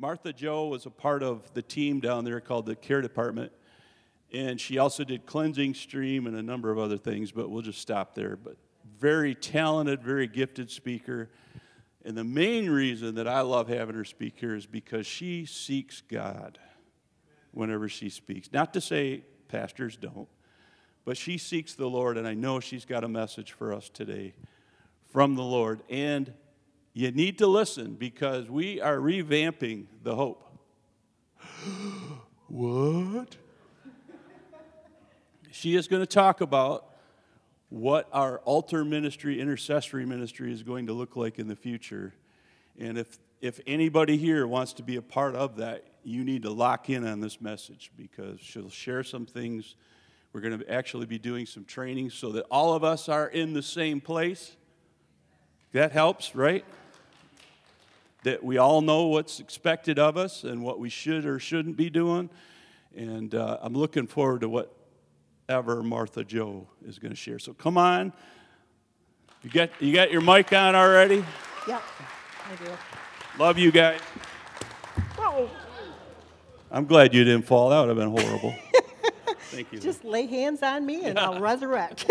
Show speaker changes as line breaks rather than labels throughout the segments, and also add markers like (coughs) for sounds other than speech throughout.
Martha Joe was a part of the team down there called the Care Department, and she also did Cleansing Stream and a number of other things, but we'll just stop there. But very talented, very gifted speaker. And the main reason that I love having her speak here is because she seeks God whenever she speaks. Not to say pastors don't, but she seeks the Lord, and I know she's got a message for us today from the Lord. And you need to listen because we are revamping the hope. (gasps) what? She is going to talk about what our altar ministry, intercessory ministry is going to look like in the future. And if, if anybody here wants to be a part of that, you need to lock in on this message because she'll share some things. We're going to actually be doing some training so that all of us are in the same place. That helps, right? That we all know what's expected of us and what we should or shouldn't be doing. And uh, I'm looking forward to what ever Martha Joe is going to share. So come on. You got, you got your mic on already?
Yep, I do.
Love you guys.
Whoa.
I'm glad you didn't fall. That would have been horrible. (laughs) Thank you.
Just lay hands on me and I'll resurrect.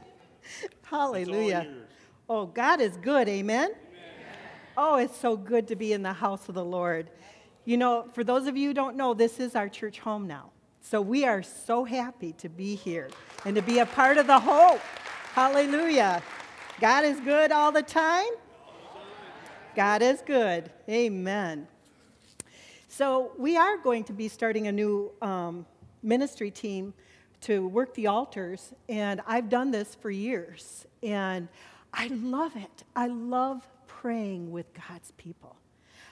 (laughs) Hallelujah. Oh, God is good. Amen? Amen? Oh, it's so good to be in the house of the Lord. You know, for those of you who don't know, this is our church home now. So we are so happy to be here and to be a part of the hope. Hallelujah. God is good all the time. God is good. Amen. So we are going to be starting a new um, ministry team to work the altars, and I've done this for years, and I love it. I love praying with God's people.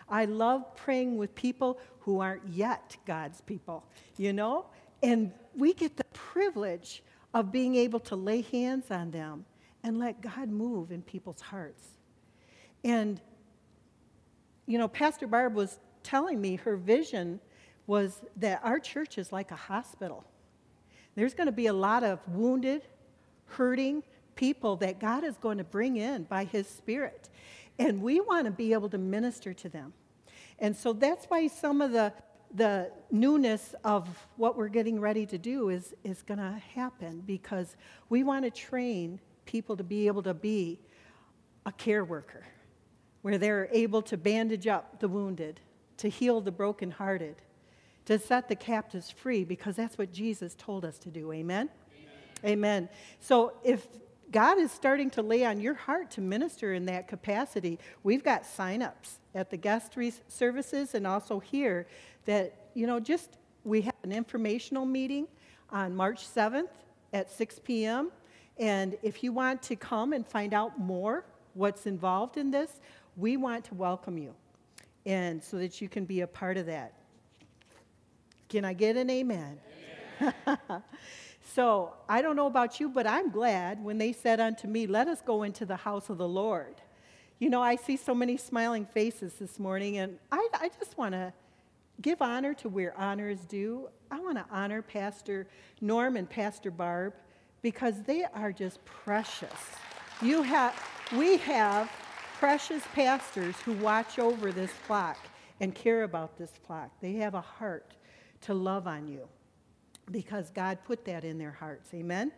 I love praying with people who aren't yet God's people, you know? And we get the privilege of being able to lay hands on them and let God move in people's hearts. And, you know, Pastor Barb was telling me her vision was that our church is like a hospital. There's going to be a lot of wounded, hurting people that God is going to bring in by His Spirit. And we want to be able to minister to them. And so that's why some of the, the newness of what we're getting ready to do is, is going to happen because we want to train people to be able to be a care worker where they're able to bandage up the wounded, to heal the brokenhearted, to set the captives free because that's what Jesus told us to do. Amen? Amen. Amen. So if God is starting to lay on your heart to minister in that capacity. We've got sign-ups at the guest services and also here that, you know, just we have an informational meeting on March 7th at 6 p.m. And if you want to come and find out more what's involved in this, we want to welcome you and so that you can be a part of that. Can I get an amen? amen. (laughs) So I don't know about you, but I'm glad when they said unto me, Let us go into the house of the Lord. You know, I see so many smiling faces this morning, and I, I just want to give honor to where honor is due. I want to honor Pastor Norm and Pastor Barb because they are just precious. You have, we have precious pastors who watch over this flock and care about this flock. They have a heart to love on you because God put that in their hearts. Amen?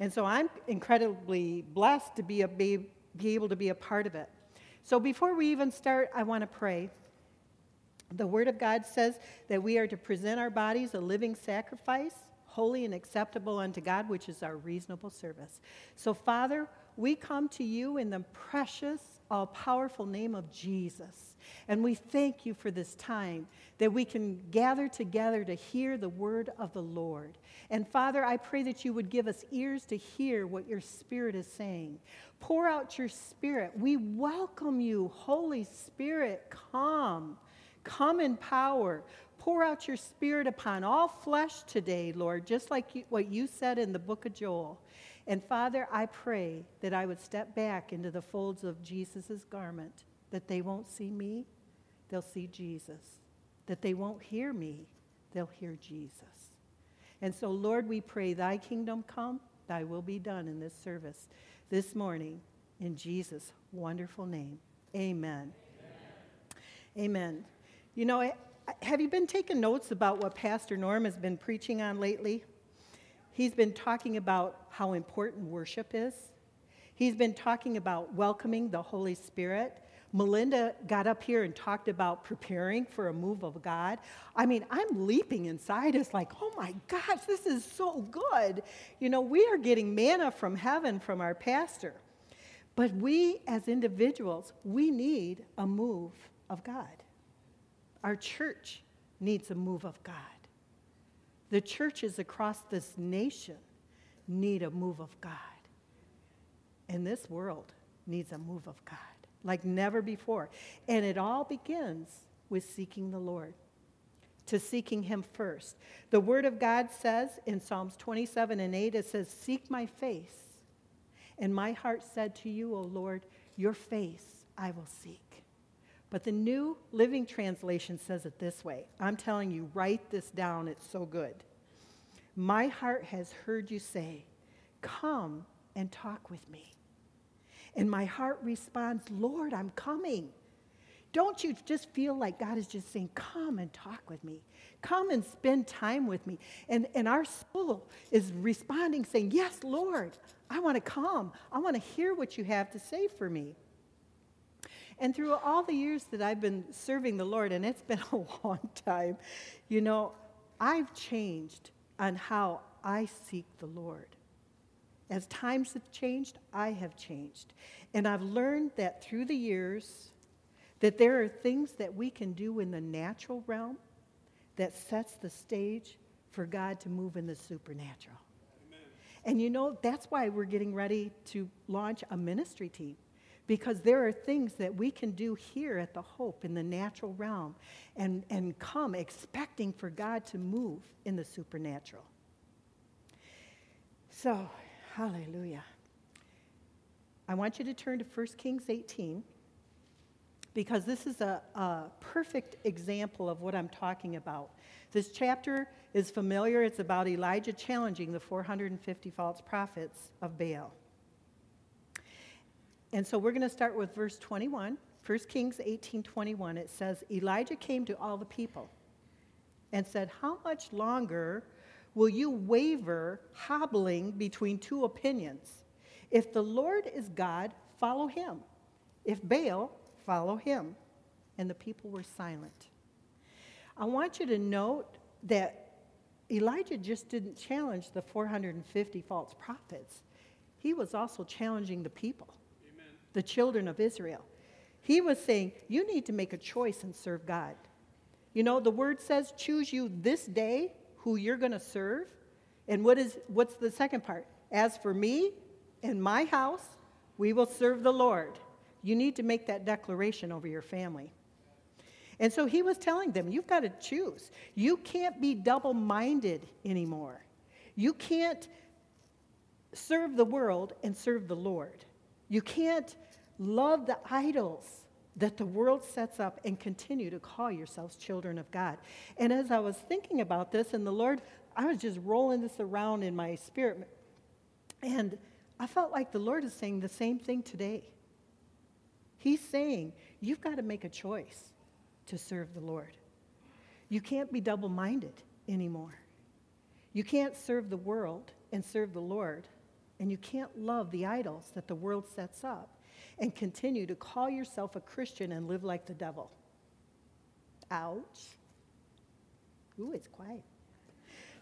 And so I'm incredibly blessed to be, a, be, be able to be a part of it. So before we even start, I want to pray. The Word of God says that we are to present our bodies a living sacrifice, holy and acceptable unto God, which is our reasonable service. So, Father, we come to you in the precious, all powerful name of Jesus. And we thank you for this time that we can gather together to hear the word of the Lord. And Father, I pray that you would give us ears to hear what your Spirit is saying. Pour out your Spirit. We welcome you, Holy Spirit. Come. Come in power. Pour out your Spirit upon all flesh today, Lord, just like what you said in the book of Joel. And Father, I pray that I would step back into the folds of Jesus' garment that they won't see me, they'll see Jesus. That they won't hear me, they'll hear Jesus. And so, Lord, we pray, Thy kingdom come, Thy will be done in this service this morning in Jesus' wonderful name. Amen. Amen. Amen. You know, have you been taking notes about what Pastor Norm has been preaching on lately? He's been talking about how important worship is. He's been talking about welcoming the Holy Spirit. Melinda got up here and talked about preparing for a move of God. I mean, I'm leaping inside. It's like, oh my gosh, this is so good. You know, we are getting manna from heaven from our pastor. But we as individuals, we need a move of God. Our church needs a move of God. The churches across this nation need a move of God. And this world needs a move of God like never before. And it all begins with seeking the Lord, to seeking Him first. The Word of God says in Psalms 27 and 8, it says, Seek my face. And my heart said to you, O Lord, your face I will seek. But the New Living Translation says it this way. I'm telling you, write this down, it's so good. My heart has heard you say, Come and talk with me. And my heart responds, Lord, I'm coming. Don't you just feel like God is just saying, Come and talk with me? Come and spend time with me. And, and our soul is responding, saying, Yes, Lord, I want to come. I want to hear what you have to say for me. And through all the years that I've been serving the Lord, and it's been (laughs) a long time, you know, I've changed on how I seek the Lord. As times have changed, I have changed. And I've learned that through the years that there are things that we can do in the natural realm that sets the stage for God to move in the supernatural. Amen. And you know, that's why we're getting ready to launch a ministry team because there are things that we can do here at the Hope in the natural realm and, and come expecting for God to move in the supernatural. So, Hallelujah. I want you to turn to 1 Kings 18 because this is a, a, perfect example of what I'm talking about. This chapter is familiar. It's about Elijah challenging the 450 false prophets of Baal. And so we're going to start with verse 21. 1 Kings 18:21 it says Elijah came to all the people and said, "How much longer will you waver, hobbling between two opinions? If the Lord is God, follow him. If Baal, follow him. And the people were silent. I want you to note that Elijah just didn't challenge the 450 false prophets, he was also challenging the people. The children of Israel. He was saying, You need to make a choice and serve God. You know, the word says, Choose you this day who you're going to serve. And what is, what's the second part? As for me and my house, we will serve the Lord. You need to make that declaration over your family. And so he was telling them, you've got to choose. You can't be double minded anymore. You can't serve the world and serve the Lord. You can't love the idols that the world sets up and continue to call yourselves children of God. And as I was thinking about this, and the Lord, I was just rolling this around in my spirit, and I felt like the Lord is saying the same thing today. He's saying, you've got to make a choice to serve the Lord. You can't be double minded anymore. You can't serve the world and serve the Lord, and you can't love the idols that the world sets up and continue to call yourself a Christian and live like the devil. Ouch. Ooh, it's quiet.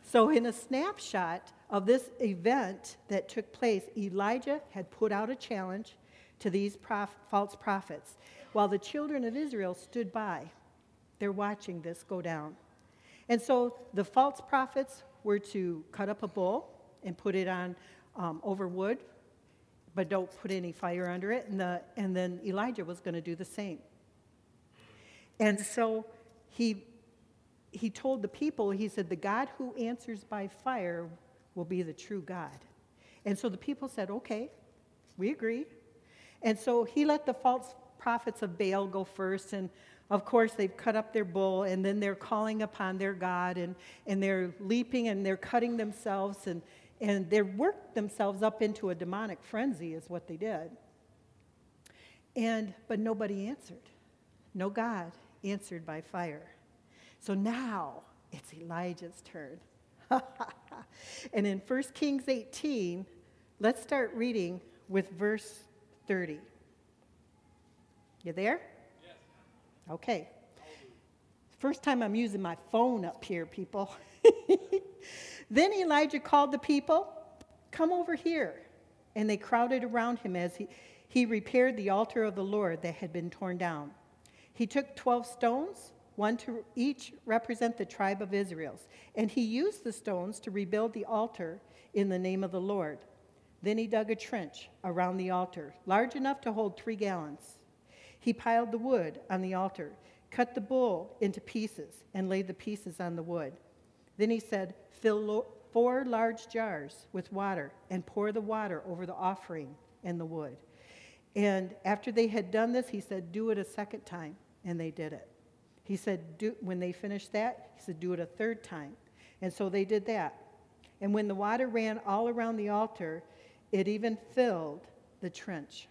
So, in a snapshot of this event that took place, Elijah had put out a challenge to these prof- false prophets while the children of Israel stood by. They're watching this go down. And so the false prophets were to cut up a bull and put it on um, over wood but don't put any fire under it. And, the, and then Elijah was going to do the same. And so he, he told the people, he said, The God who answers by fire will be the true God. And so the people said, Okay, we agree. And so he let the false prophets of Baal go first. And of course, they've cut up their bull, and then they're calling upon their God, and, and they're leaping and they're cutting themselves. And, and they worked themselves up into a demonic frenzy, is what they did. And, but nobody answered. No God answered by fire. So now it's Elijah's turn. (laughs) and in 1 Kings 18, let's start reading with verse 30. You there? Yes. Okay. First time I'm using my phone up here, people. (laughs) then Elijah called the people, Come over here. And they crowded around him as he, he repaired the altar of the Lord that had been torn down. He took 12 stones, one to each represent the tribe of Israel, and he used the stones to rebuild the altar in the name of the Lord. Then he dug a trench around the altar, large enough to hold three gallons. He piled the wood on the altar, cut the bull into pieces, and laid the pieces on the wood. Then he said, Fill four large jars with water and pour the water over the offering and the wood. And after they had done this, he said, Do it a second time. And they did it. He said, When they finished that, he said, Do it a third time. And so they did that. And when the water ran all around the altar, it even filled the trench.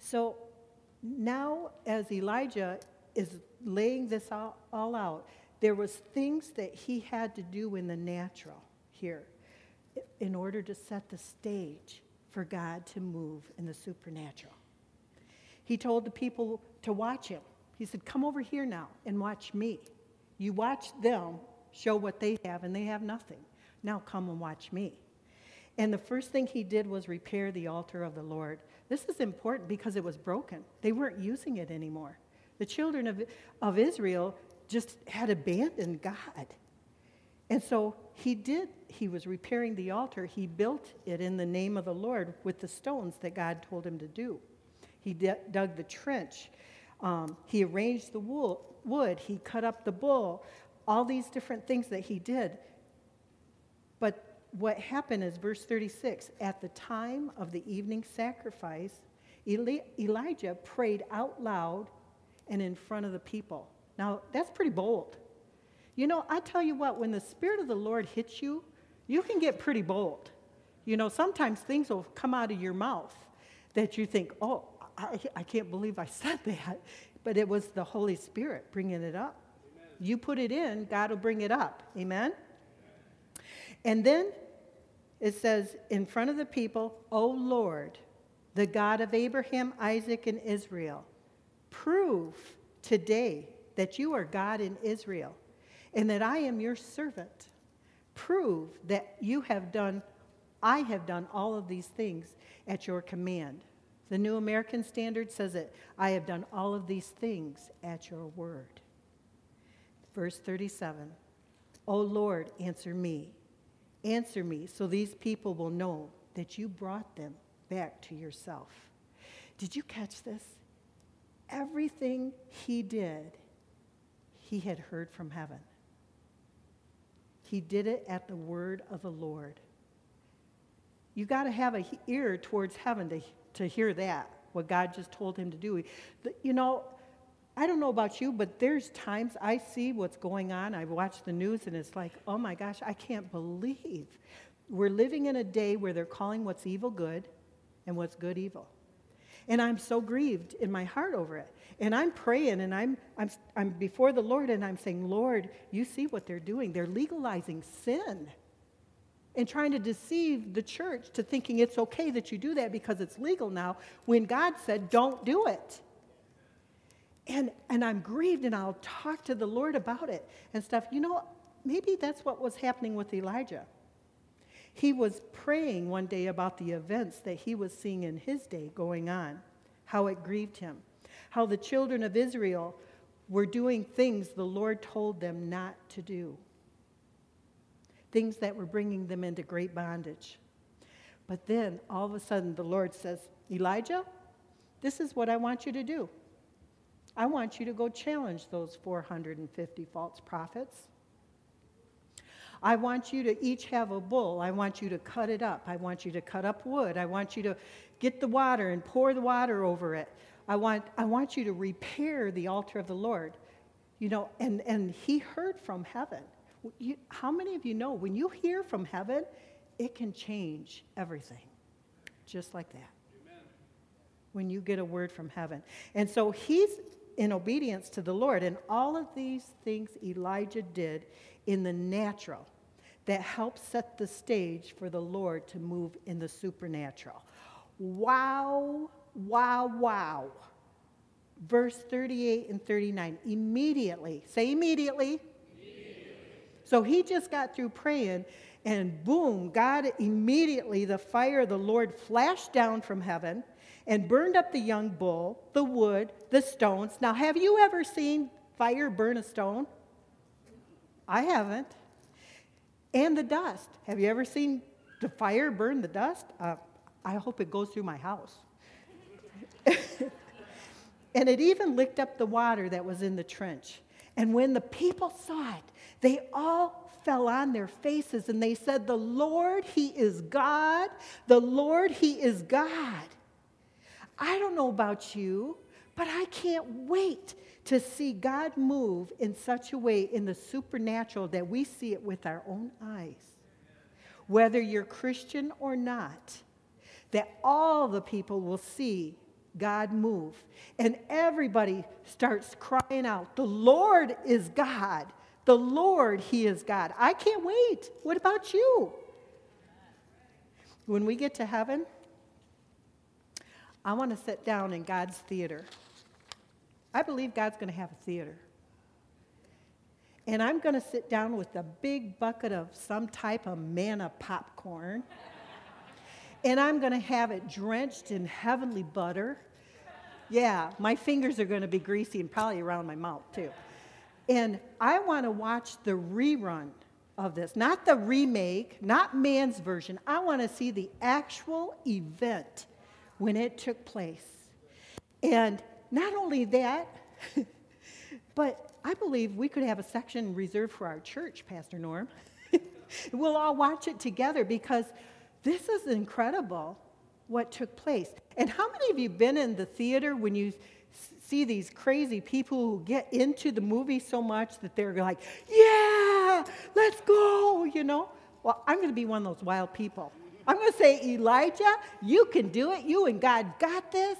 So now, as Elijah is laying this all, all out, there was things that he had to do in the natural here in order to set the stage for God to move in the supernatural. He told the people to watch him. He said, Come over here now and watch me. You watch them show what they have, and they have nothing. Now come and watch me. And the first thing he did was repair the altar of the Lord. This is important because it was broken. They weren't using it anymore. The children of, of Israel just had abandoned God. And so he did, he was repairing the altar. He built it in the name of the Lord with the stones that God told him to do. He d- dug the trench. Um, he arranged the wool, wood. He cut up the bull. All these different things that he did. But what happened is, verse 36 at the time of the evening sacrifice, Eli- Elijah prayed out loud and in front of the people. Now, that's pretty bold. You know, I tell you what, when the Spirit of the Lord hits you, you can get pretty bold. You know, sometimes things will come out of your mouth that you think, oh, I, I can't believe I said (laughs) that. But it was the Holy Spirit bringing it up. Amen. You put it in, God will bring it up. Amen? And then it says, in front of the people, O Lord, the God of Abraham, Isaac, and Israel, prove today that you are God in Israel and that I am your servant. Prove that you have done, I have done all of these things at your command. The New American Standard says it I have done all of these things at your word. Verse 37 O Lord, answer me. Answer me so these people will know that you brought them back to yourself. Did you catch this? Everything he did he had heard from heaven. He did it at the word of the Lord. You got to have an ear towards heaven to, to hear that, what God just told him to do. You know, I don't know about you, but there's times I see what's going on. I watch the news and it's like, oh my gosh, I can't believe we're living in a day where they're calling what's evil good and what's good evil. And I'm so grieved in my heart over it. And I'm praying and I'm, I'm, I'm before the Lord and I'm saying, Lord, you see what they're doing. They're legalizing sin and trying to deceive the church to thinking it's okay that you do that because it's legal now when God said, don't do it. And, and I'm grieved and I'll talk to the Lord about it and stuff. You know, maybe that's what was happening with Elijah. He was praying one day about the events that he was seeing in his day going on, how it grieved him how the children of Israel were doing things the Lord told them not to do, things that were bringing them into great bondage. But then all of a sudden, the Lord says, Elijah, this is what I want you to do. I want you to go challenge those 450 false prophets. I want you to each have a bull. I want you to cut it up. I want you to cut up wood. I want you to get the water and pour the water over it. I want, I want you to repair the altar of the Lord. You know, and, and he heard from heaven. You, how many of you know when you hear from heaven, it can change everything? Just like that. Amen. When you get a word from heaven. And so he's in obedience to the Lord. And all of these things Elijah did in the natural that helped set the stage for the Lord to move in the supernatural. Wow, wow, wow. Verse 38 and 39. Immediately, say immediately. immediately. So he just got through praying, and boom, God immediately, the fire of the Lord flashed down from heaven and burned up the young bull, the wood, the stones. Now, have you ever seen fire burn a stone? I haven't. And the dust. Have you ever seen the fire burn the dust? Uh, I hope it goes through my house. (laughs) and it even licked up the water that was in the trench. And when the people saw it, they all fell on their faces and they said, The Lord, He is God. The Lord, He is God. I don't know about you, but I can't wait to see God move in such a way in the supernatural that we see it with our own eyes. Whether you're Christian or not, that all the people will see God move. And everybody starts crying out, The Lord is God. The Lord, He is God. I can't wait. What about you? When we get to heaven, I want to sit down in God's theater. I believe God's going to have a theater. And I'm going to sit down with a big bucket of some type of manna popcorn. and I'm going to have it drenched in heavenly butter. Yeah, my fingers are going to be greasy and probably around my mouth too. And I want to watch the rerun of this, not the remake, not man's version. I want to see the actual event when it took place. And not only that, (laughs) but I believe we could have a section reserved for our church, Pastor Norm. (laughs) we'll all watch it together because this is incredible what took place. And how many of you been in the theater when you see these crazy people who get into the movie so much that they're like, "Yeah, let's go," you know? Well, I'm going to be one of those wild people. I'm going to say, Elijah, you can do it. You and God got this.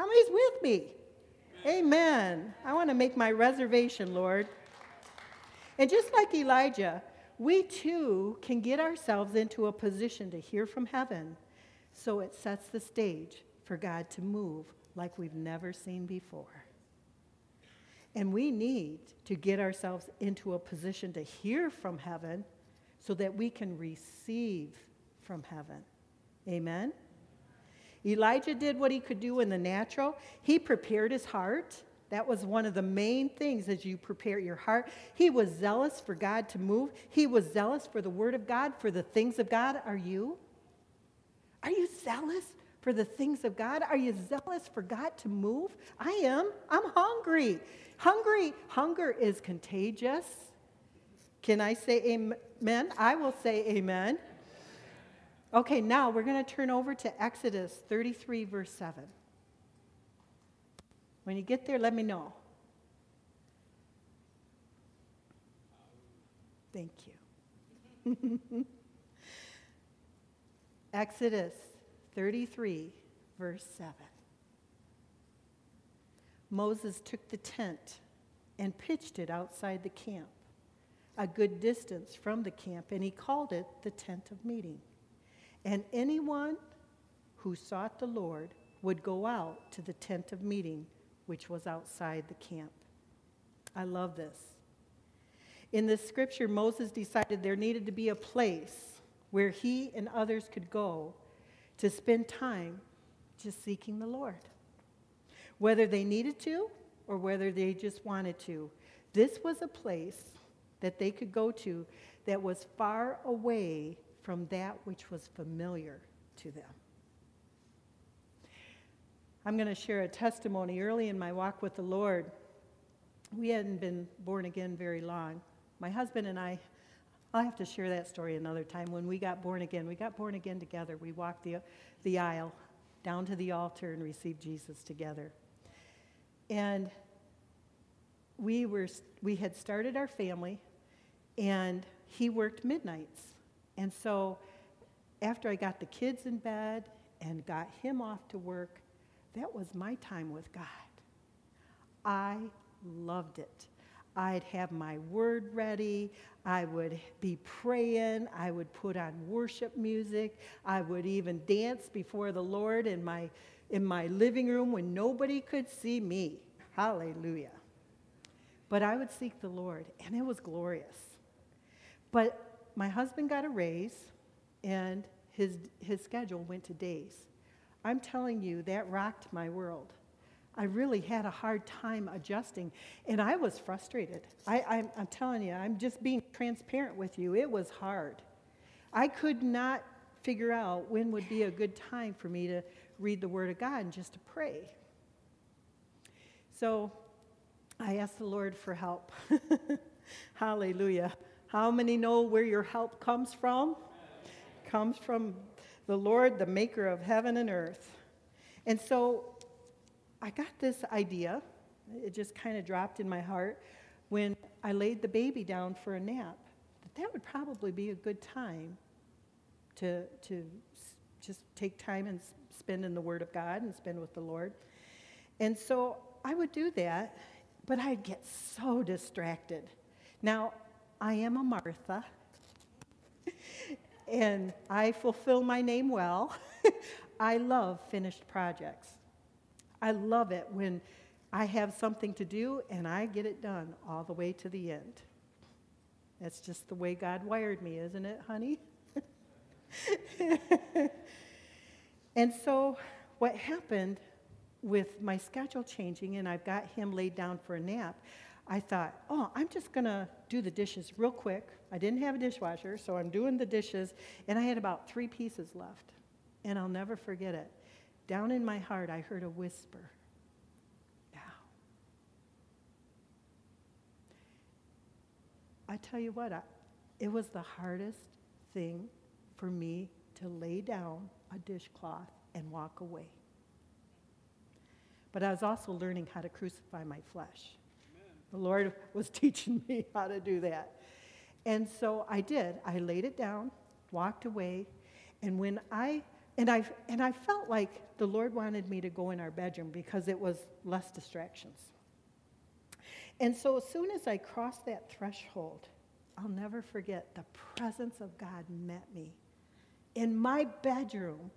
How many's with me? Amen. I want to make my reservation, Lord. And just like Elijah, we too can get ourselves into a position to hear from heaven so it sets the stage for God to move like we've never seen before. And we need to get ourselves into a position to hear from heaven so that we can receive from heaven. Amen? Elijah did what he could do in the natural. He prepared his heart. That was one of the main things as you prepare your heart. He was zealous for God to move. He was zealous for the word of God, for the things of God. Are you? Are you zealous for the things of God? Are you zealous for God to move? I am. I'm hungry. Hungry, hunger is contagious. Can I say amen? I will say amen. Okay, now we're going to turn over to Exodus 33, verse 7. When you get there, let me know. Thank you. (laughs) Exodus 33, verse 7. Moses took the tent and pitched it outside the camp, a good distance from the camp, and he called it the tent of meeting. And anyone who sought the Lord would go out to the tent of meeting, which was outside the camp. I love this. In this scripture, Moses decided there needed to be a place where he and others could go to spend time just seeking the Lord. Whether they needed to or whether they just wanted to, this was a place that they could go to that was far away from that which was familiar to them. I'm going to share a testimony. Early in my walk with the Lord, we hadn't been born again very long. My husband and I, I'll have to share that story another time. When we got born again, we got born again together. We walked the, the aisle down to the altar and received Jesus together. And we, were, we had started our family, and he worked midnights. And so after I got the kids in bed and got him off to work, that was my time with God. I loved it. I'd have my word ready. I would be praying. I would put on worship music. I would even dance before the Lord in my, in my living room when nobody could see me. Hallelujah. But I would seek the Lord, and it was glorious. But my husband got a raise, and his, his schedule went to days. I'm telling you, that rocked my world. I really had a hard time adjusting, and I was frustrated. I, am telling you, I'm just being transparent with you. It was hard. I could not figure out when would be a good time for me to read the Word of God and just to pray. So I asked the Lord for help. (laughs) Hallelujah. How many know where your help comes from? Comes from the Lord, the maker of heaven and earth. And so I got this idea, it just kind of dropped in my heart when I laid the baby down for a nap, that that would probably be a good time to, to just take time and spend in the Word of God and spend with the Lord. And so I would do that, but I'd get so distracted. Now, I am a Martha, and I fulfill my name well. (laughs) I love finished projects. I love it when I have something to do and I get it done all the way to the end. That's just the way God wired me, isn't it, honey? (laughs) and so, what happened with my schedule changing and I've got him laid down for a nap, I thought, oh, I'm just going to do the dishes real quick. I didn't have a dishwasher, so I'm doing the dishes, and I had about three pieces left. And I'll never forget it. Down in my heart, I heard a whisper now. I tell you what, I, it was the hardest thing for me to lay down a dishcloth and walk away. But I was also learning how to crucify my flesh. The Lord was (laughs) teaching me how to do that. And so I did. I laid it down, walked away, and when I and I, and I felt like the Lord wanted me to go in our bedroom because it was less distractions. And so as soon as I crossed that threshold, I'll never forget the presence of God met me. In my bedroom,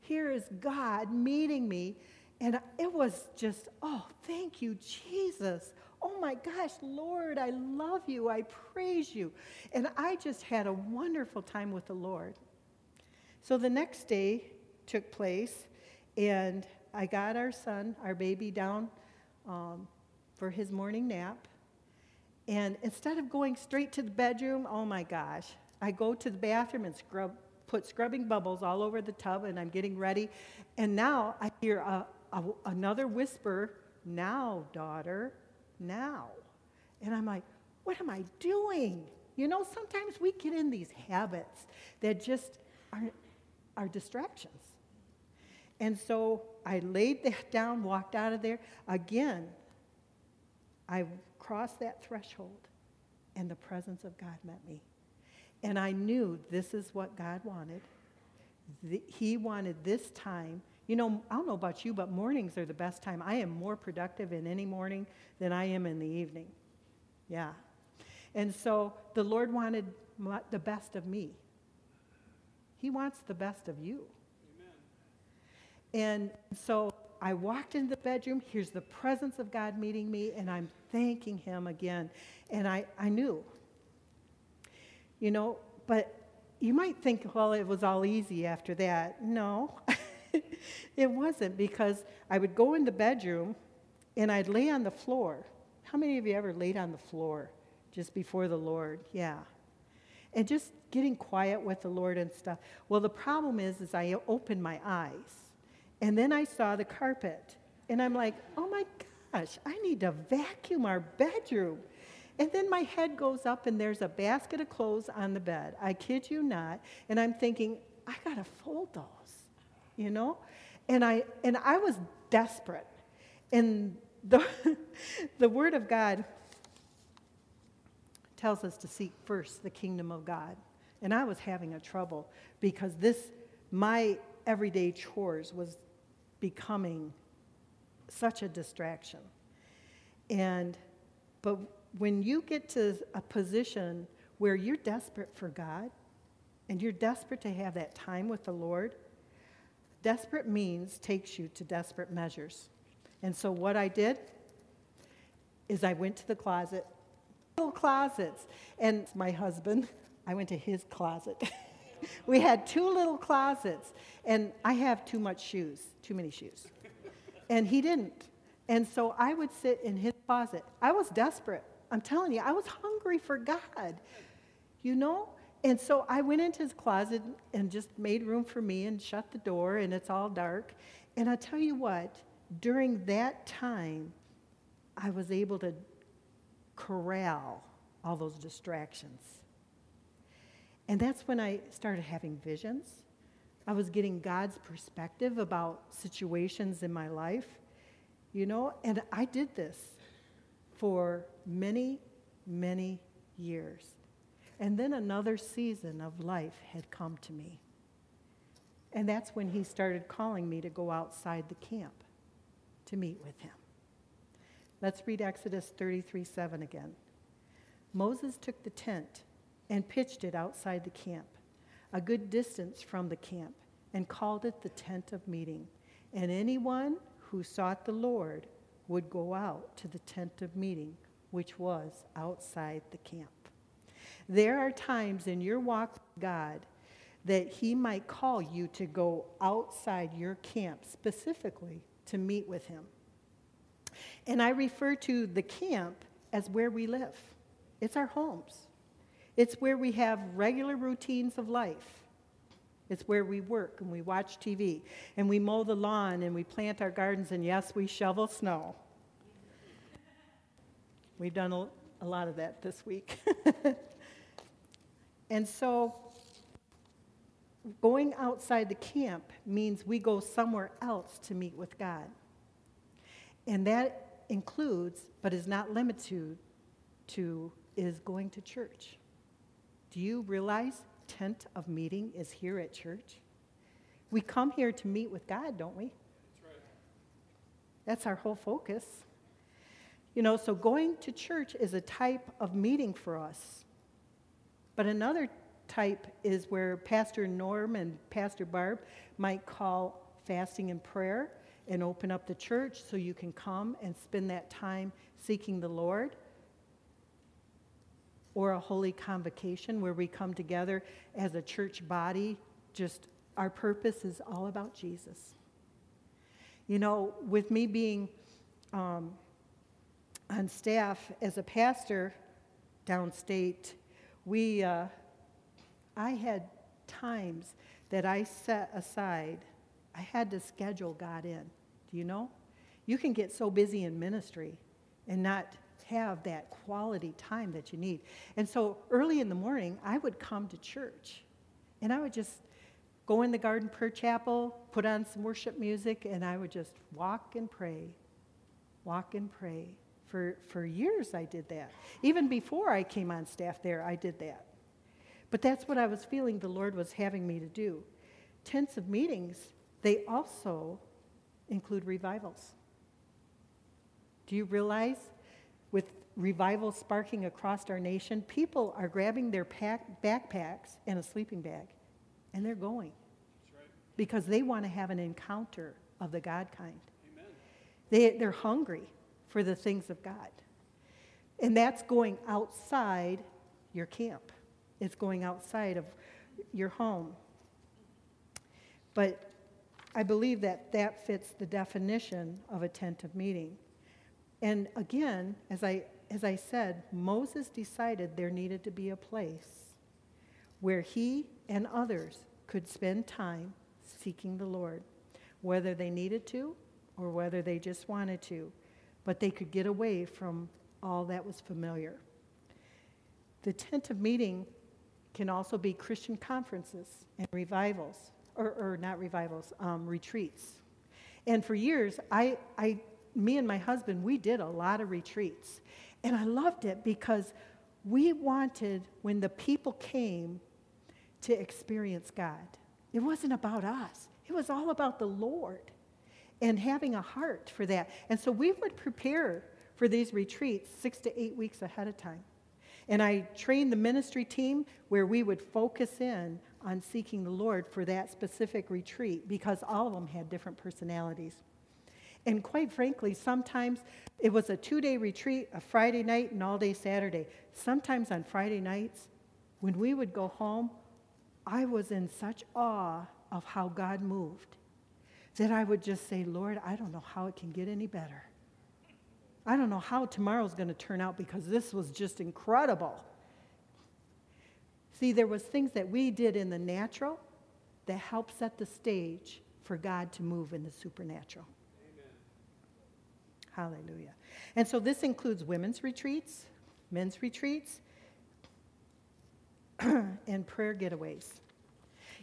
here is God meeting me. And it was just, oh, thank you, Jesus. Oh my gosh, Lord, I love you. I praise you. And I just had a wonderful time with the Lord. So the next day took place, and I got our son, our baby, down um, for his morning nap. And instead of going straight to the bedroom, oh my gosh, I go to the bathroom and scrub, put scrubbing bubbles all over the tub, and I'm getting ready. And now I hear a, a, another whisper, Now, daughter, now. And I'm like, What am I doing? You know, sometimes we get in these habits that just are are distractions. And so I laid that down, walked out of there. Again, I crossed that threshold, and the presence of God met me. And I knew this is what God wanted. He wanted this time. You know, I don't know about you, but mornings are the best time. I am more productive in any morning than I am in the evening. Yeah. And so the Lord wanted the best of me. He wants the best of you. Amen. And so I walked into the bedroom. Here's the presence of God meeting me, and I'm thanking Him again. And I, I knew. You know, but you might think, well, it was all easy after that. No, (laughs) (laughs) it wasn't because I would go in the bedroom and I'd lay on the floor. How many of you ever laid on the floor just before the Lord? Yeah and just getting quiet with the Lord and stuff. Well, the problem is, is I opened my eyes, and then I saw the carpet, and I'm like, oh my gosh, I need to vacuum our bedroom. And then my head goes up, and there's a basket of clothes on the bed. I kid you not. And I'm thinking, I gotta fold those, you know? And I and I was desperate. And the (laughs) the word of God tells us to seek first the kingdom of God. And I was having a trouble because this, my everyday chores was becoming such a distraction. And, but when you get to a position where you're desperate for God and you're desperate to have that time with the Lord, desperate means takes you to desperate measures. And so what I did is I went to the closet, little closets, and my husband, I went to his closet. (laughs) we had two little closets, and I have too much shoes, too many shoes. And he didn't. And so I would sit in his closet. I was desperate. I'm telling you, I was hungry for God. You know? And so I went into his closet and just made room for me and shut the door, and it's all dark. And I tell you what, during that time, I was able to corral all those distractions. And that's when I started having visions. I was getting God's perspective about situations in my life, you know, and I did this for many, many years. And then another season of life had come to me. And that's when he started calling me to go outside the camp to meet with him. Let's read Exodus 33 7 again. Moses took the tent and pitched it outside the camp, a good distance from the camp, and called it the tent of meeting. And anyone who sought the Lord would go out to the tent of meeting, which was outside the camp. There are times in your walk with God that He might call you to go outside your camp specifically to meet with Him. And I refer to the camp as where we live, it's our homes. It's where we have regular routines of life. It's where we work and we watch TV and we mow the lawn and we plant our gardens and yes, we shovel snow. We've done a, a lot of that this week. (laughs) and so going outside the camp means we go somewhere else to meet with God. And that includes, but is not limited to, is going to church. Do you realize tent of meeting is here at church? We come here to meet with God, don't we? That's right. That's our whole focus. You know, so going to church is a type of meeting for us. But another type is where Pastor Norm and Pastor Barb might call fasting and prayer and open up the church so you can come and spend that time seeking the Lord or a holy convocation where we come together as a church body. Just our purpose is all about Jesus. You know, with me being um, on staff as a pastor downstate, we, uh, I had times that I set aside. I had to schedule God in. Do you know? You can get so busy in ministry and not have that quality time that you need. And so early in the morning, I would come to church and I would just go in the garden prayer chapel, put on some worship music, and I would just walk and pray, walk and pray. For, for years, I did that. Even before I came on staff there, I did that. But that's what I was feeling the Lord was having me to do. Tents of meetings, they also include revivals. Do you realize with revival sparking across our nation, people are grabbing their pack, backpacks and a sleeping bag, and they're going right. because they want to have an encounter of the God kind. Amen. They, they're hungry for the things of God. And that's going outside your camp, it's going outside of your home. But I believe that that fits the definition of a tent of meeting. And again, as I, as I said, Moses decided there needed to be a place where he and others could spend time seeking the Lord, whether they needed to or whether they just wanted to, but they could get away from all that was familiar. The tent of meeting can also be Christian conferences and revivals, or, or not revivals, um, retreats. And for years, I, I me and my husband, we did a lot of retreats. And I loved it because we wanted, when the people came, to experience God. It wasn't about us, it was all about the Lord and having a heart for that. And so we would prepare for these retreats six to eight weeks ahead of time. And I trained the ministry team where we would focus in on seeking the Lord for that specific retreat because all of them had different personalities. And quite frankly, sometimes it was a two day retreat, a Friday night and all day Saturday. Sometimes on Friday nights, when we would go home, I was in such awe of how God moved that I would just say, Lord, I don't know how it can get any better. I don't know how tomorrow's going to turn out because this was just incredible. See, there was things that we did in the natural that helped set the stage for God to move in the supernatural. Amen. Hallelujah. And so this includes women's retreats, men's retreats, (clears throat) and prayer getaways.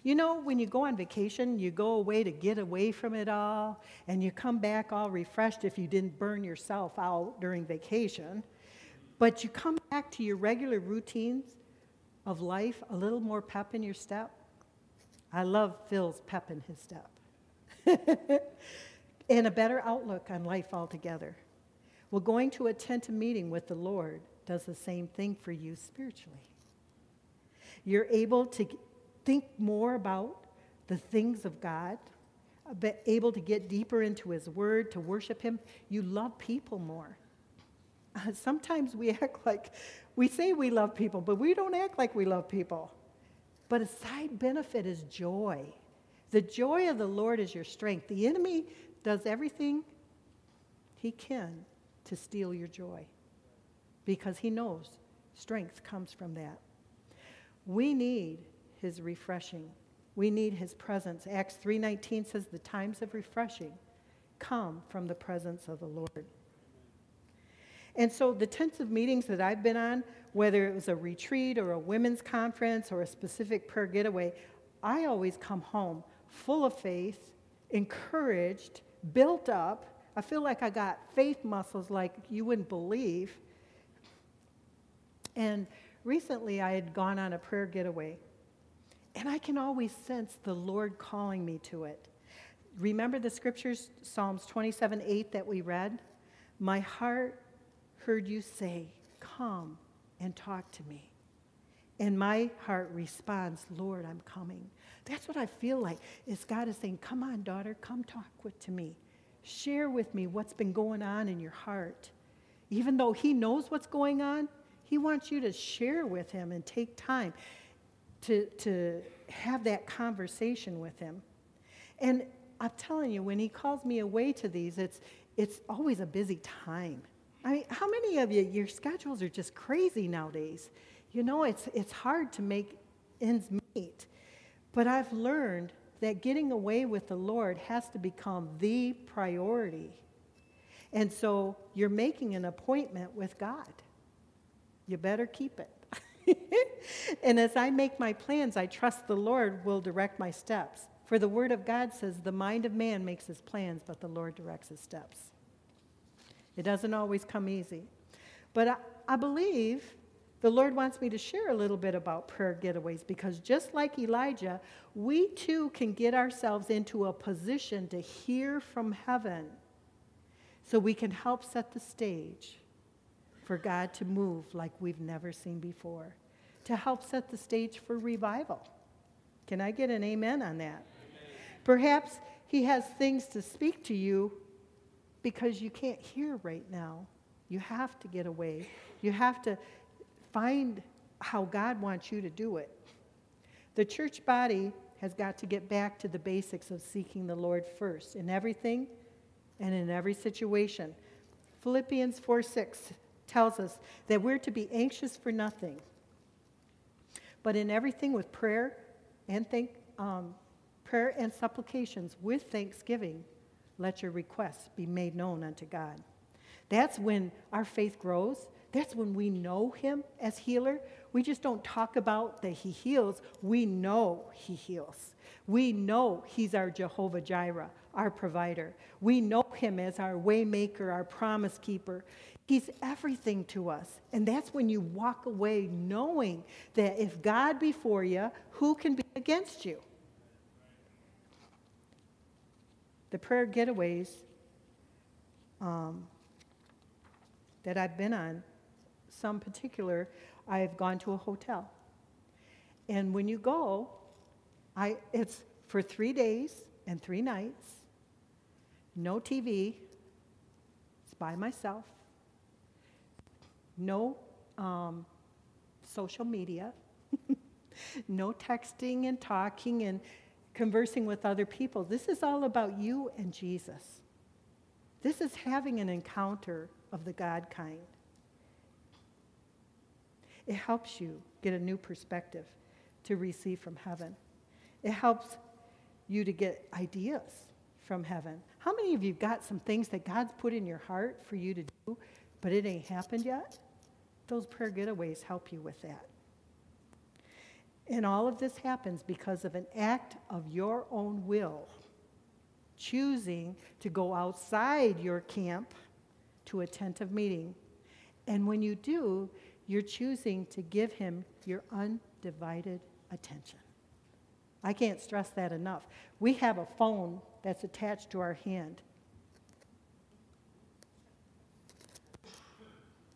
You know, when you go on vacation, you go away to get away from it all, and you come back all refreshed if you didn't burn yourself out during vacation. But you come back to your regular routines of life, a little more pep in your step. I love Phil's pep in his step. (laughs) and a better outlook on life altogether. Well, going to attend a meeting with the Lord does the same thing for you spiritually. You're able to think more about the things of God, able to get deeper into His Word, to worship Him. You love people more. (laughs) sometimes we act like we say we love people, but we don't act like we love people. But a side benefit is joy. The joy of the Lord is your strength. The enemy does everything he can to steal your joy because he knows strength comes from that. We need his refreshing. We need his presence. Acts 3:19 says the times of refreshing come from the presence of the Lord. And so the tents of meetings that I've been on, whether it was a retreat or a women's conference or a specific prayer getaway, I always come home full of faith, encouraged, built up. I feel like I got faith muscles like you wouldn't believe. And recently I had gone on a prayer getaway. And I can always sense the Lord calling me to it. Remember the scriptures, Psalms 27 8 that we read? My heart heard you say, Come and talk to me. And my heart responds, Lord, I'm coming. That's what I feel like. Is God is saying, Come on, daughter, come talk with to me. Share with me what's been going on in your heart. Even though He knows what's going on, He wants you to share with Him and take time to, to have that conversation with Him. And I'm telling you, when He calls me away to these, it's, it's always a busy time. I mean, how many of you, your schedules are just crazy nowadays? You know, it's, it's hard to make ends meet. But I've learned that getting away with the Lord has to become the priority. And so you're making an appointment with God. You better keep it. (laughs) and as I make my plans, I trust the Lord will direct my steps. For the Word of God says, The mind of man makes his plans, but the Lord directs his steps. It doesn't always come easy. But I, I believe the Lord wants me to share a little bit about prayer getaways because just like Elijah, we too can get ourselves into a position to hear from heaven so we can help set the stage for God to move like we've never seen before, to help set the stage for revival. Can I get an amen on that? Amen. Perhaps He has things to speak to you because you can't hear right now. You have to get away. You have to find how God wants you to do it. The church body has got to get back to the basics of seeking the Lord first in everything and in every situation. Philippians 4 6 tells us that we're to be anxious for nothing, but in everything with prayer and think, um, prayer and supplications with thanksgiving let your requests be made known unto God. That's when our faith grows. That's when we know Him as healer. We just don't talk about that He heals, we know He heals. We know He's our Jehovah Jireh, our provider. We know Him as our waymaker, our promise keeper. He's everything to us. And that's when you walk away knowing that if God be for you, who can be against you? the prayer getaways um, that I've been on, some particular, I've gone to a hotel. And when you go, I, it's for three days and three nights, no TV, it's by myself, no um, social media, (laughs) no texting and talking and conversing with other people. This is all about you and Jesus. This is having an encounter of the God kind. It helps you get a new perspective to receive from heaven. It helps you to get ideas from heaven. How many of you got some things that God's put in your heart for you to do, but it ain't happened yet? Those prayer getaways help you with that. And all of this happens because of an act of your own will, choosing to go outside your camp to a meeting. And when you do, you're choosing to give him your undivided attention. I can't stress that enough. We have a phone that's attached to our hand.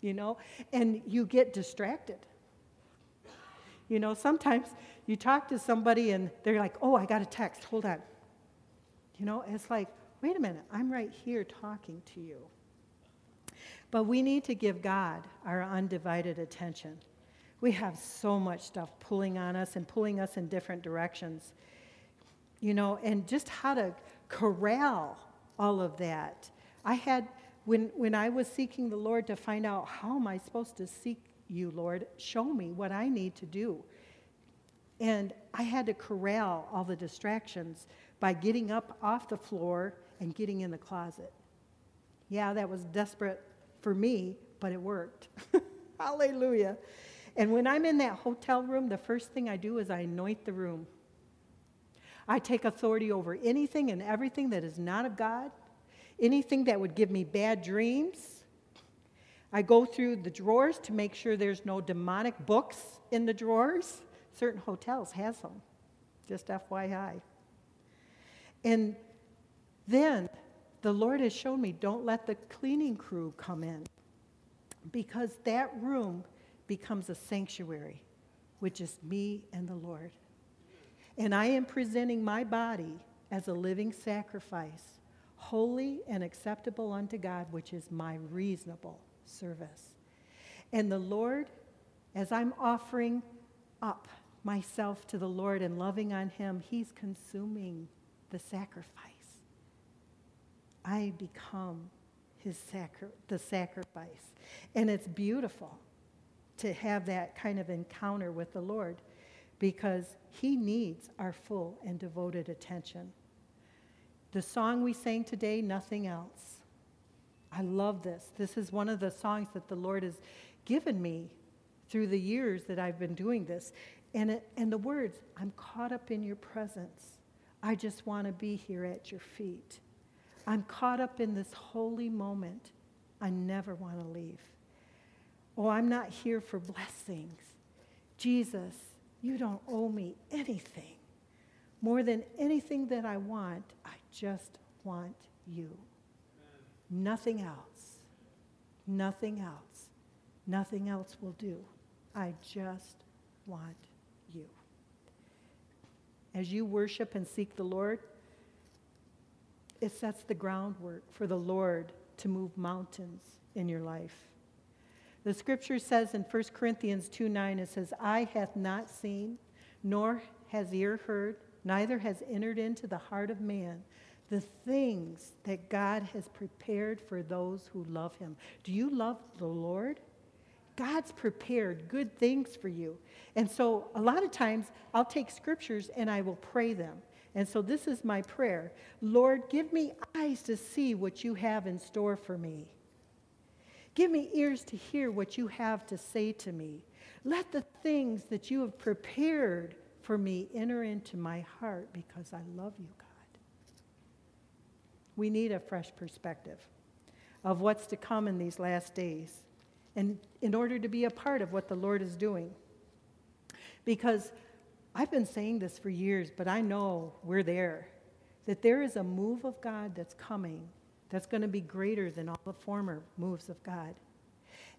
You know, and you get distracted. You know, sometimes you talk to somebody and they're like, oh, I got a text, hold on. You know, it's like, wait a minute, I'm right here talking to you. But we need to give God our undivided attention. We have so much stuff pulling on us and pulling us in different directions. You know, and just how to corral all of that. I had, when, when I was seeking the Lord to find out how am I supposed to seek you, Lord, show me what I need to do. And I had to corral all the distractions by getting up off the floor and getting in the closet. Yeah, that was desperate for me, but it worked. (laughs) Hallelujah. And when I'm in that hotel room, the first thing I do is I anoint the room. I take authority over anything and everything that is not of God, anything that would give me bad dreams. I go through the drawers to make sure there's no demonic books in the drawers. Certain hotels has them, just FYI. And then the Lord has shown me don't let the cleaning crew come in because that room becomes a sanctuary, which is me and the Lord. And I am presenting my body as a living sacrifice, holy and acceptable unto God, which is my reasonable service. And the Lord, as I'm offering up myself to the Lord and loving on Him, He's consuming the sacrifice. I become his sacri- the sacrifice. And it's beautiful to have that kind of encounter with the Lord because he needs our full and devoted attention. The song we sang today, Nothing Else. I love this. This is one of the songs that the Lord has given me through the years that I've been doing this. And, it, and the words, I'm caught up in your presence. I just want to be here at your feet. I'm caught up in this holy moment. I never want to leave. Oh, I'm not here for blessings. Jesus, you don't owe me anything. More than anything that I want, I just want you. Amen. Nothing else. Nothing else. Nothing else will do. I just want you. As you worship and seek the Lord, it sets the groundwork for the Lord to move mountains in your life. The scripture says in 1 Corinthians 2 9, it says, Eye hath not seen, nor has ear heard, neither has entered into the heart of man the things that God has prepared for those who love him. Do you love the Lord? God's prepared good things for you. And so a lot of times I'll take scriptures and I will pray them. And so this is my prayer Lord, give me eyes to see what you have in store for me. Give me ears to hear what you have to say to me. Let the things that you have prepared for me enter into my heart because I love you, God. We need a fresh perspective of what's to come in these last days and in order to be a part of what the Lord is doing. Because I've been saying this for years, but I know we're there. That there is a move of God that's coming that's going to be greater than all the former moves of God.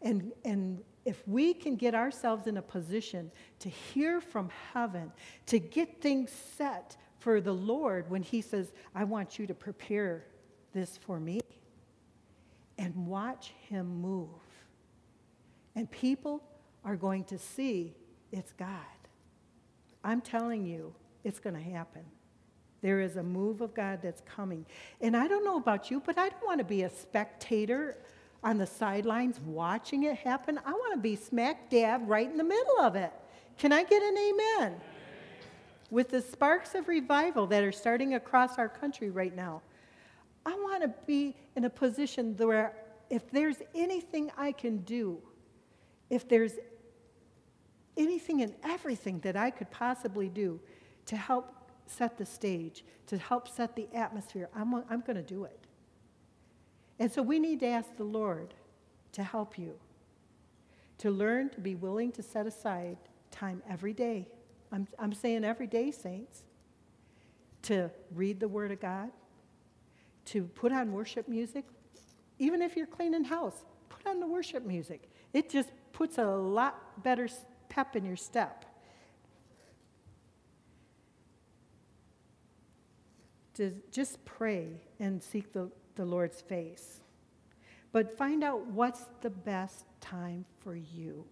And, and if we can get ourselves in a position to hear from heaven, to get things set for the Lord when He says, I want you to prepare this for me, and watch Him move. And people are going to see it's God. I'm telling you, it's going to happen. There is a move of God that's coming. And I don't know about you, but I don't want to be a spectator on the sidelines watching it happen. I want to be smack dab right in the middle of it. Can I get an amen? With the sparks of revival that are starting across our country right now, I want to be in a position where if there's anything I can do, if there's anything and everything that I could possibly do to help set the stage, to help set the atmosphere, I'm, I'm going to do it. And so we need to ask the Lord to help you, to learn to be willing to set aside time every day. I'm, I'm saying every day, saints, to read the Word of God, to put on worship music. Even if you're cleaning house, put on the worship music. It just puts a lot better pep in your step. To just pray and seek the the Lord's face. But find out what's the best time for you.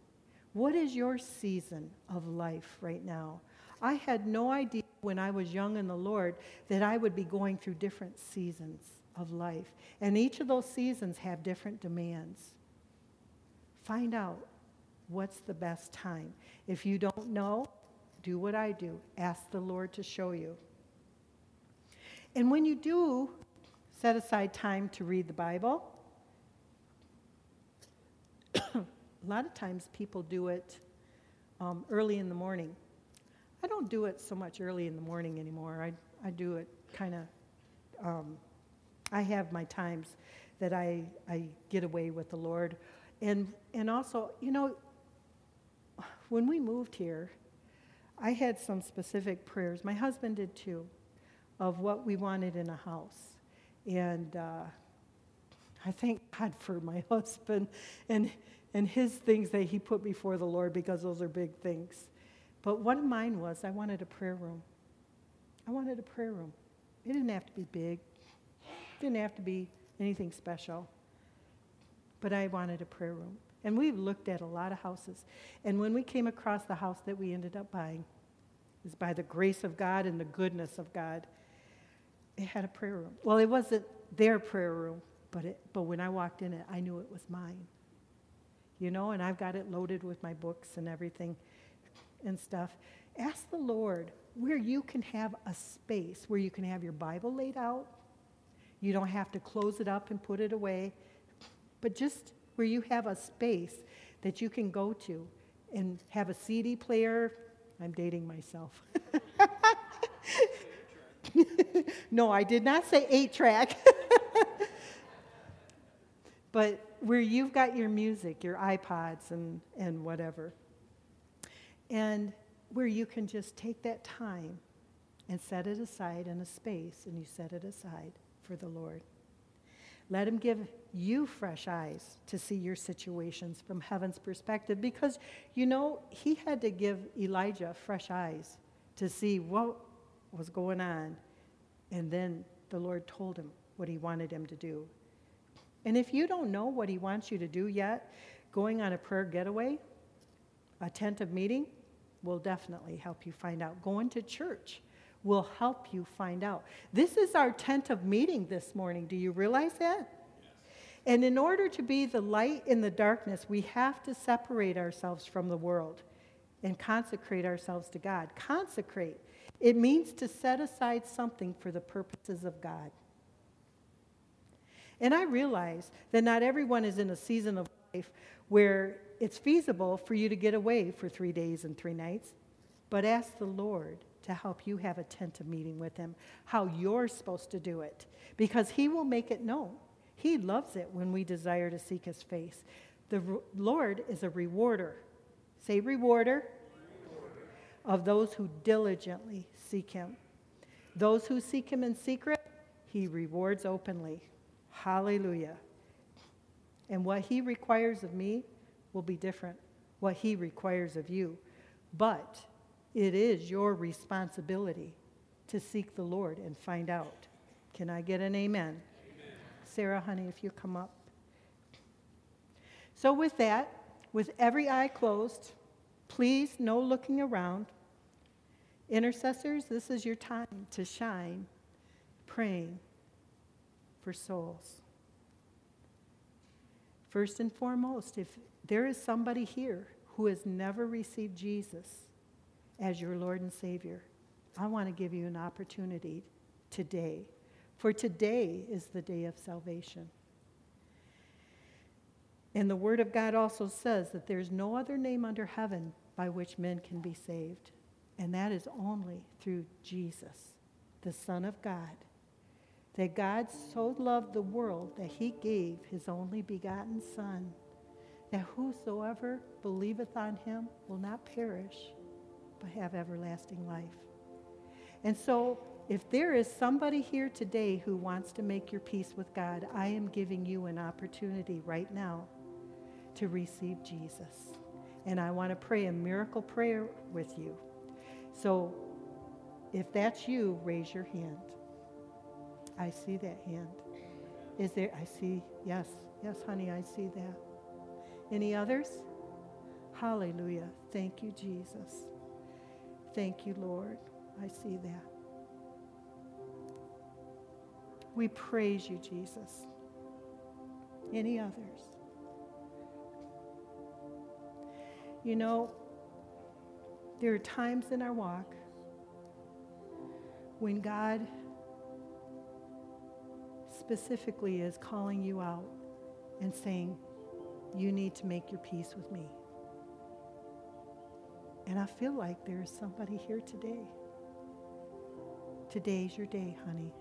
What is your season of life right now? I had no idea when I was young in the Lord that I would be going through different seasons of life. And each of those seasons have different demands. Find out what's the best time. If you don't know, do what I do ask the Lord to show you. And when you do set aside time to read the Bible. (coughs) a lot of times people do it um, early in the morning. I don't do it so much early in the morning anymore. I, I do it kind of, um, I have my times that I, I get away with the Lord. And, and also, you know, when we moved here, I had some specific prayers. My husband did too, of what we wanted in a house. And uh, I thank God for my (laughs) husband and, and his things that he put before the Lord because those are big things. But one of mine was I wanted a prayer room. I wanted a prayer room. It didn't have to be big, it didn't have to be anything special. But I wanted a prayer room. And we've looked at a lot of houses. And when we came across the house that we ended up buying, was by the grace of God and the goodness of God it had a prayer room. Well, it wasn't their prayer room, but, it, but when I walked in it, I knew it was mine. You know, and I've got it loaded with my books and everything and stuff. Ask the Lord where you can have a space where you can have your Bible laid out. You don't have to close it up and put it away, but just where you have a space that you can go to and have a CD player. I'm dating myself. (laughs) no, I did not say eight track. (laughs) but where you've got your music, your iPods, and, and whatever. And where you can just take that time and set it aside in a space, and you set it aside for the Lord. Let Him give you fresh eyes to see your situations from heaven's perspective because, you know, He had to give Elijah fresh eyes to see what was going on. And then the Lord told him what he wanted him to do. And if you don't know what he wants you to do yet, going on a prayer getaway, a tent of meeting, will definitely help you find out. Going to church will help you find out. This is our tent of meeting this morning. Do you realize that? And in order to be the light in the darkness, we have to separate ourselves from the world and consecrate ourselves to God. Consecrate it means to set aside something for the purposes of God. And I realize that not everyone is in a season of life where it's feasible for you to get away for three days and three nights. But ask the Lord to help you have a tent of meeting with Him, how you're supposed to do it, because He will make it known. He loves it when we desire to seek His face. The Lord is a rewarder. Say, rewarder of those who diligently seek him. Those who seek him in secret, he rewards openly. Hallelujah. And what he requires of me will be different, what He requires of you. But it is your responsibility to seek the Lord and find out. Can I get an amen? amen? Sarah, honey, if you come up. So, with that, with every eye closed, please no looking around. Intercessors, this is your time to shine, praying for souls. First and foremost, if there is somebody here who has never received Jesus as your Lord and Savior, I want to give you an opportunity today. For today is the day of salvation. And the Word of God also says that there's no other name under heaven by which men can be saved. And that is only through Jesus, the Son of God. That God so loved the world that he gave his only begotten Son, that whosoever believeth on him will not perish, but have everlasting life. And so, if there is somebody here today who wants to make your peace with God, I am giving you an opportunity right now to receive Jesus. And I want to pray a miracle prayer with you. So, if that's you, raise your hand. I see that hand. Is there, I see, yes, yes, honey, I see that. Any others? Hallelujah. Thank you, Jesus. Thank you, Lord. I see that. We praise you, Jesus. Any others? You know, there are times in our walk when God specifically is calling you out and saying, You need to make your peace with me. And I feel like there is somebody here today. Today's your day, honey.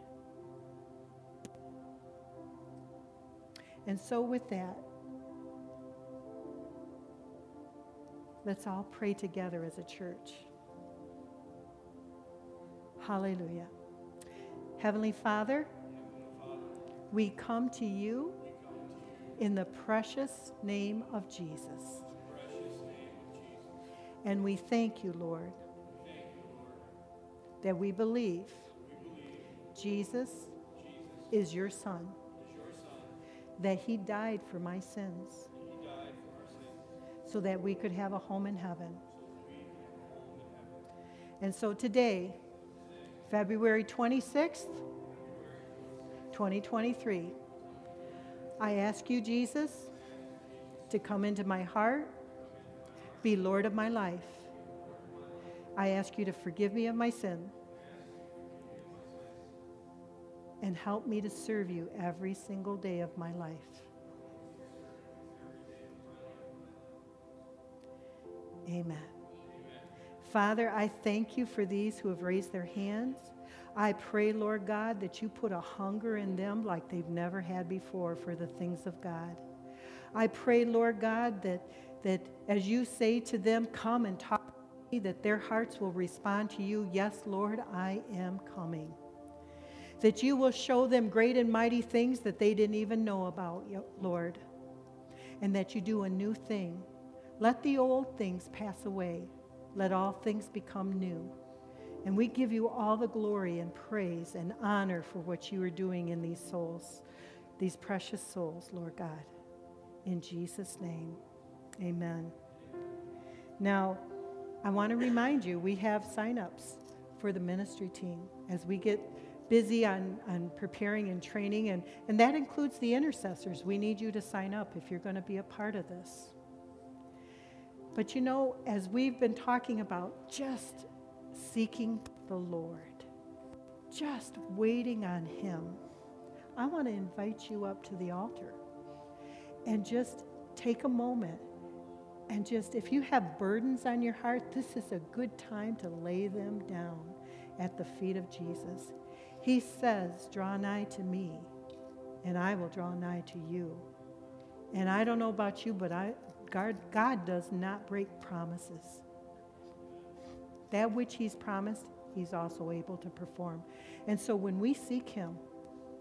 And so, with that, let's all pray together as a church. Hallelujah. Heavenly Father, we come to you in the precious name of Jesus. And we thank you, Lord, that we believe Jesus is your Son, that He died for my sins so that we could have a home in heaven. And so today, February 26th, 2023. I ask you, Jesus, to come into my heart, be Lord of my life. I ask you to forgive me of my sin and help me to serve you every single day of my life. Amen. Father, I thank you for these who have raised their hands. I pray, Lord God, that you put a hunger in them like they've never had before for the things of God. I pray, Lord God, that, that as you say to them, Come and talk to me, that their hearts will respond to you, Yes, Lord, I am coming. That you will show them great and mighty things that they didn't even know about, Lord. And that you do a new thing. Let the old things pass away, let all things become new. And we give you all the glory and praise and honor for what you are doing in these souls, these precious souls, Lord God. In Jesus' name, amen. Now, I want to remind you we have sign-ups for the ministry team as we get busy on, on preparing and training, and, and that includes the intercessors. We need you to sign up if you're going to be a part of this. But you know, as we've been talking about, just seeking the Lord, just waiting on Him, I want to invite you up to the altar and just take a moment and just, if you have burdens on your heart, this is a good time to lay them down at the feet of Jesus. He says, Draw nigh to me, and I will draw nigh to you. And I don't know about you, but I, God, God does not break promises. That which He's promised, He's also able to perform. And so when we seek Him,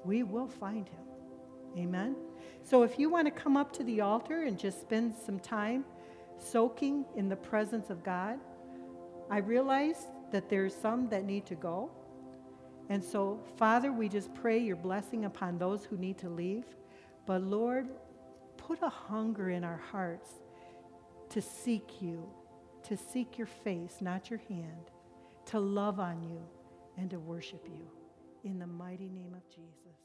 we will find Him. Amen? So if you want to come up to the altar and just spend some time soaking in the presence of God, I realize that there's some that need to go. And so, Father, we just pray your blessing upon those who need to leave. But Lord, put a hunger in our hearts to seek you, to seek your face, not your hand, to love on you, and to worship you. In the mighty name of Jesus.